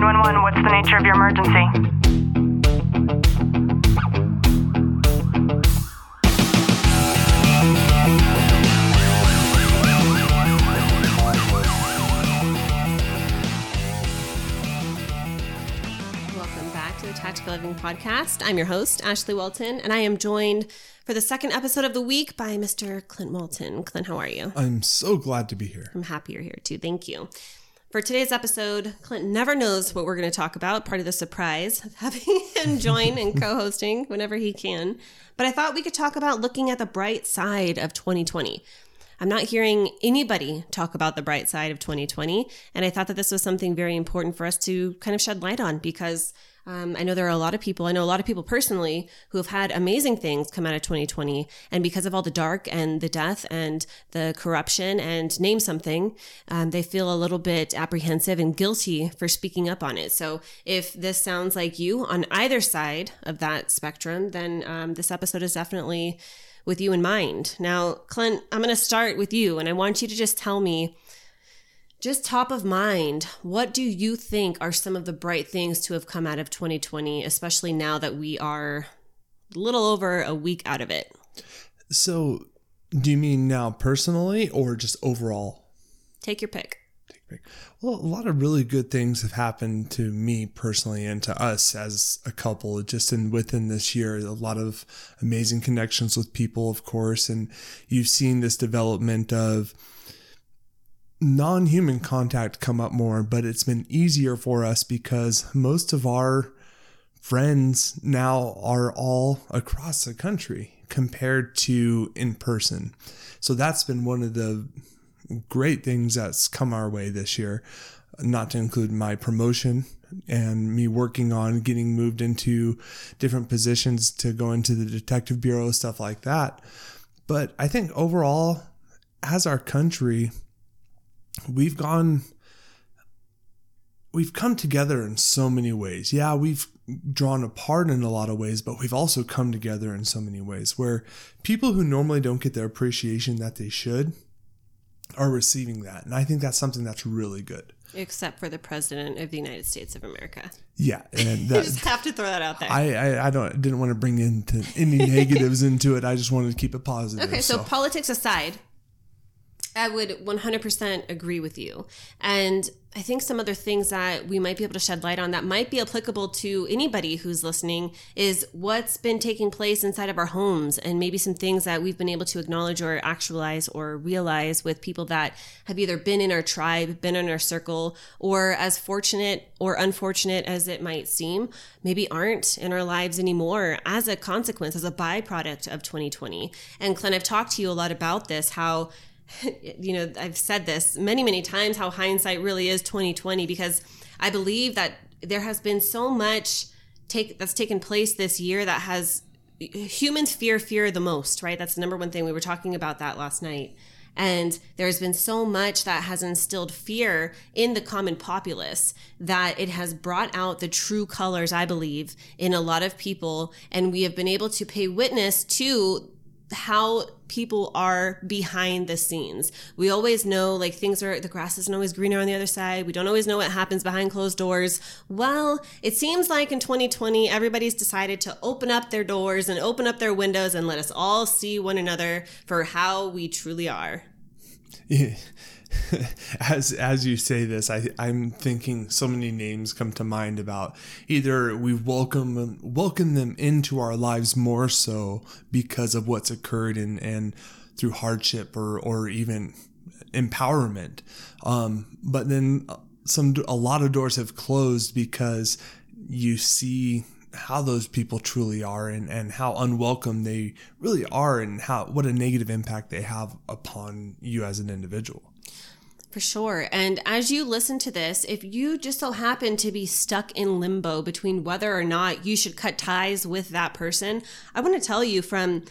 911, what's the nature of your emergency? Welcome back to the Tactical Living Podcast. I'm your host, Ashley Walton, and I am joined for the second episode of the week by Mr. Clint Walton. Clint, how are you? I'm so glad to be here. I'm happy you're here too. Thank you. For today's episode, Clint never knows what we're going to talk about, part of the surprise of having him join and co hosting whenever he can. But I thought we could talk about looking at the bright side of 2020. I'm not hearing anybody talk about the bright side of 2020. And I thought that this was something very important for us to kind of shed light on because um, I know there are a lot of people, I know a lot of people personally who have had amazing things come out of 2020. And because of all the dark and the death and the corruption and name something, um, they feel a little bit apprehensive and guilty for speaking up on it. So if this sounds like you on either side of that spectrum, then um, this episode is definitely with you in mind. Now, Clint, I'm going to start with you, and I want you to just tell me, just top of mind, what do you think are some of the bright things to have come out of 2020, especially now that we are a little over a week out of it? So, do you mean now personally or just overall? Take your pick. Take pick. Well, a lot of really good things have happened to me personally and to us as a couple just in within this year. A lot of amazing connections with people, of course, and you've seen this development of non-human contact come up more, but it's been easier for us because most of our friends now are all across the country compared to in person. So that's been one of the great things that's come our way this year, not to include my promotion and me working on getting moved into different positions to go into the detective bureau, stuff like that. But I think overall, as our country, we've gone we've come together in so many ways. Yeah, we've drawn apart in a lot of ways, but we've also come together in so many ways where people who normally don't get their appreciation that they should are receiving that. And I think that's something that's really good. Except for the president of the United States of America. Yeah, and that, just have to throw that out there. I, I I don't didn't want to bring into any negatives into it. I just wanted to keep it positive. Okay, so, politics aside, I would 100% agree with you. And I think some other things that we might be able to shed light on that might be applicable to anybody who's listening is what's been taking place inside of our homes and maybe some things that we've been able to acknowledge or actualize or realize with people that have either been in our tribe, been in our circle, or as fortunate or unfortunate as it might seem, maybe aren't in our lives anymore as a consequence, as a byproduct of 2020. And Clint, I've talked to you a lot about this, how you know, I've said this many, many times how hindsight really is 2020 because I believe that there has been so much take that's taken place this year that has humans fear fear the most, right? That's the number one thing. We were talking about that last night. And there's been so much that has instilled fear in the common populace that it has brought out the true colors, I believe, in a lot of people. And we have been able to pay witness to how people are behind the scenes. We always know like things are the grass isn't always greener on the other side. We don't always know what happens behind closed doors. Well, it seems like in 2020 everybody's decided to open up their doors and open up their windows and let us all see one another for how we truly are. Yeah. as as you say this, I I'm thinking so many names come to mind about either we welcome welcomed them into our lives more so because of what's occurred and and through hardship or or even empowerment, um, but then some a lot of doors have closed because you see how those people truly are and, and how unwelcome they really are and how what a negative impact they have upon you as an individual. For sure. And as you listen to this, if you just so happen to be stuck in limbo between whether or not you should cut ties with that person, I want to tell you from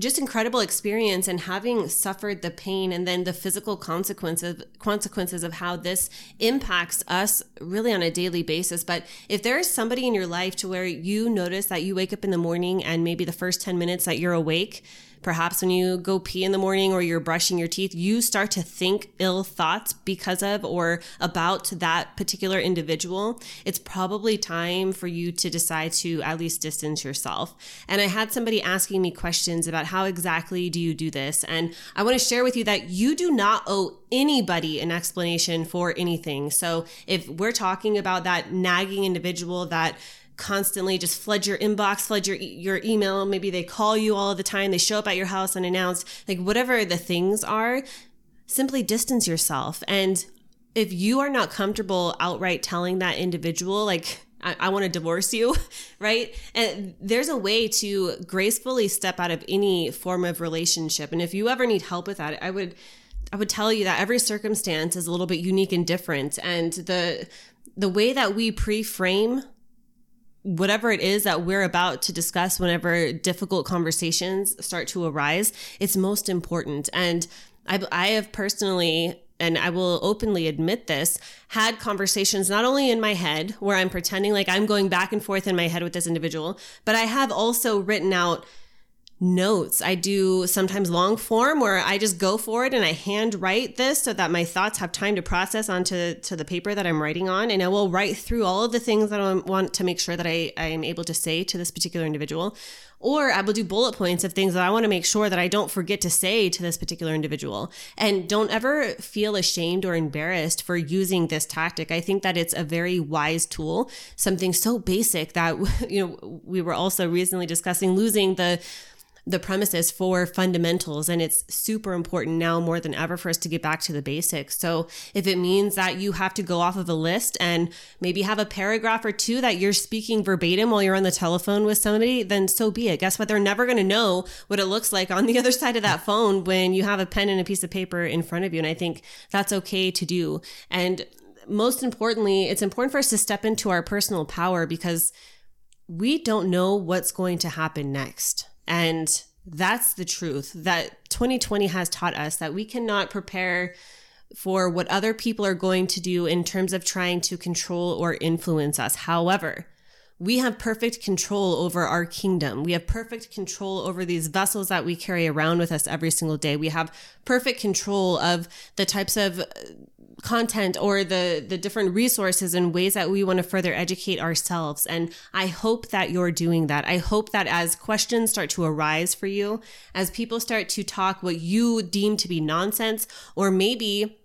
just incredible experience and having suffered the pain and then the physical consequences consequences of how this impacts us really on a daily basis but if there is somebody in your life to where you notice that you wake up in the morning and maybe the first 10 minutes that you're awake perhaps when you go pee in the morning or you're brushing your teeth, you start to think ill thoughts because of or about that particular individual, it's probably time for you to decide to at least distance yourself. And I had somebody asking me questions about how exactly do you do this? And I want to share with you that you do not owe anybody an explanation for anything. So if we're talking about that nagging individual that constantly just flood your inbox, flood your your email. Maybe they call you all the time. They show up at your house unannounced. Like whatever the things are, simply distance yourself. And if you are not comfortable outright telling that individual, like I, I want to divorce you, right? And there's a way to gracefully step out of any form of relationship. And if you ever need help with that, I would I would tell you that every circumstance is a little bit unique and different. And the the way that we pre-frame whatever it is that we're about to discuss whenever difficult conversations start to arise, it's most important. And I, I have personally, and I will openly admit this, had conversations not only in my head where I'm pretending like I'm going back and forth in my head with this individual, but I have also written out notes. I do sometimes long form where I just go for it and I hand write this so that my thoughts have time to process onto to the paper that I'm writing on. And I will write through all of the things that I want to make sure that I, I am able to say to this particular individual. Or I will do bullet points of things that I want to make sure that I don't forget to say to this particular individual. And don't ever feel ashamed or embarrassed for using this tactic. I think that it's a very wise tool, something so basic that, you know, we were also recently discussing losing the the premises for fundamentals. And it's super important now more than ever for us to get back to the basics. So if it means that you have to go off of a list and maybe have a paragraph or two that you're speaking verbatim while you're on the telephone with somebody, then so be it. Guess what? They're never going to know what it looks like on the other side of that phone when you have a pen and a piece of paper in front of you. And I think that's okay to do. And most importantly, it's important for us to step into our personal power because we don't know what's going to happen next. And that's the truth that 2020 has taught us that we cannot prepare for what other people are going to do in terms of trying to control or influence us. However, we have perfect control over our kingdom. We have perfect control over these vessels that we carry around with us every single day. We have perfect control of the types of content or the the different resources and ways that we want to further educate ourselves. And i hope that you're doing that. I hope that as questions start to arise for you as people start to talk what you deem to be nonsense or maybe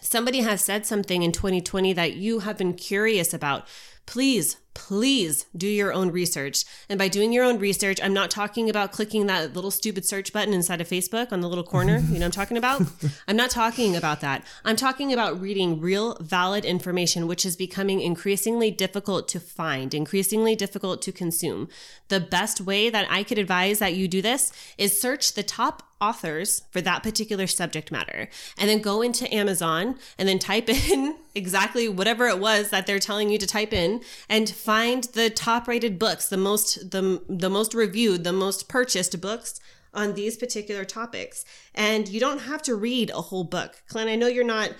somebody has said something in 2020 that you have been curious about please please do your own research. And by doing your own research, I'm not talking about clicking that little stupid search button inside of Facebook on the little corner. You know I'm talking about? I'm not talking about that. I'm talking about reading real, valid information, which is becoming increasingly difficult to find, increasingly difficult to consume. The best way that I could advise that you do this is search the top authors for that particular subject matter and then go into Amazon and then type in exactly whatever it was that they're telling you to type in and find the top rated books, the most the the most reviewed, the most purchased books on these particular topics. And you don't have to read a whole book. Clint, I know you're not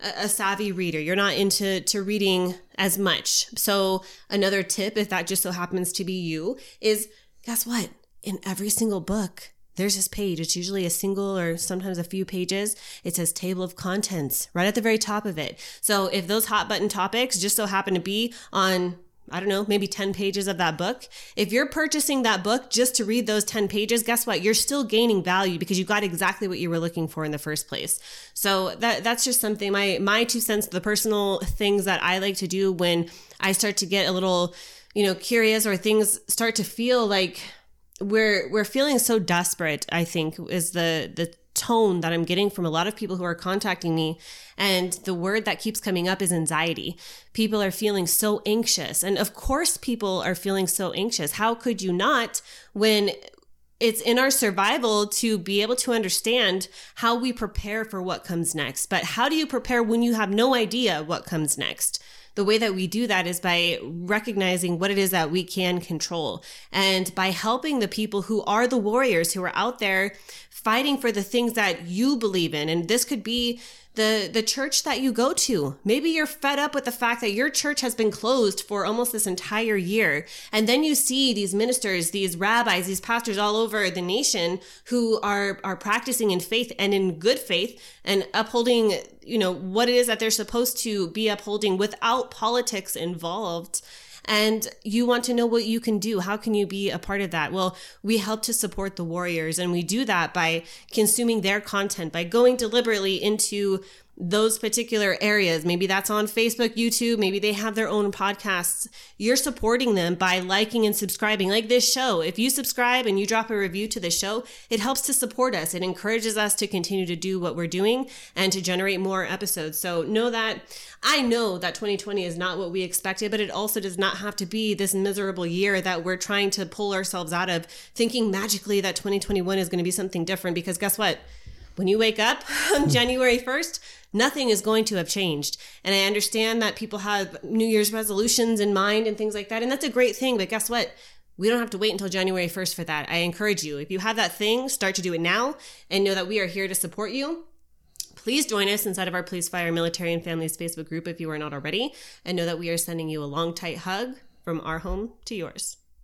a savvy reader. You're not into to reading as much. So another tip if that just so happens to be you is guess what? In every single book there's this page. It's usually a single or sometimes a few pages. It says table of contents right at the very top of it. So if those hot button topics just so happen to be on I don't know, maybe 10 pages of that book. If you're purchasing that book just to read those 10 pages, guess what? You're still gaining value because you got exactly what you were looking for in the first place. So that that's just something my my two cents the personal things that I like to do when I start to get a little, you know, curious or things start to feel like we're we're feeling so desperate i think is the the tone that i'm getting from a lot of people who are contacting me and the word that keeps coming up is anxiety people are feeling so anxious and of course people are feeling so anxious how could you not when it's in our survival to be able to understand how we prepare for what comes next. But how do you prepare when you have no idea what comes next? the way that we do that is by recognizing what it is that we can control and by helping the people who are the warriors who are out there fighting for the things that you believe in. And this could be the the church that you go to. Maybe you're fed up with the fact that your church has been closed for almost this entire year. And then you see these ministers, these rabbis, these pastors all over the nation who are are practicing in faith and in good faith and upholding, you know, what it is that they're supposed to be upholding without politics involved and you want to know what you can do. How can you be a part of that? Well, we help to support the warriors, and we do that by consuming their content, by going deliberately into those particular areas. Maybe that's on Facebook, YouTube, maybe they have their own podcasts. You're supporting them by liking and subscribing, like this show. If you subscribe and you drop a review to the show, it helps to support us. It encourages us to continue to do what we're doing and to generate more episodes. So know that I know that 2020 is not what we expected, but it also does not have to be this miserable year that we're trying to pull ourselves out of thinking magically that 2021 is going to be something different because guess what? when you wake up on hmm. January 1st, nothing is going to have changed. And I understand that people have New Year's resolutions in mind and things like that. And that's a great thing. But guess what? We don't have to wait until January 1st for that. I encourage you, if you have that thing, start to do it now and know that we are here to support you. Please join us inside of our Police Fire Military and Families Facebook group if you are not already, and know that we are sending you a long, tight hug from our home to yours.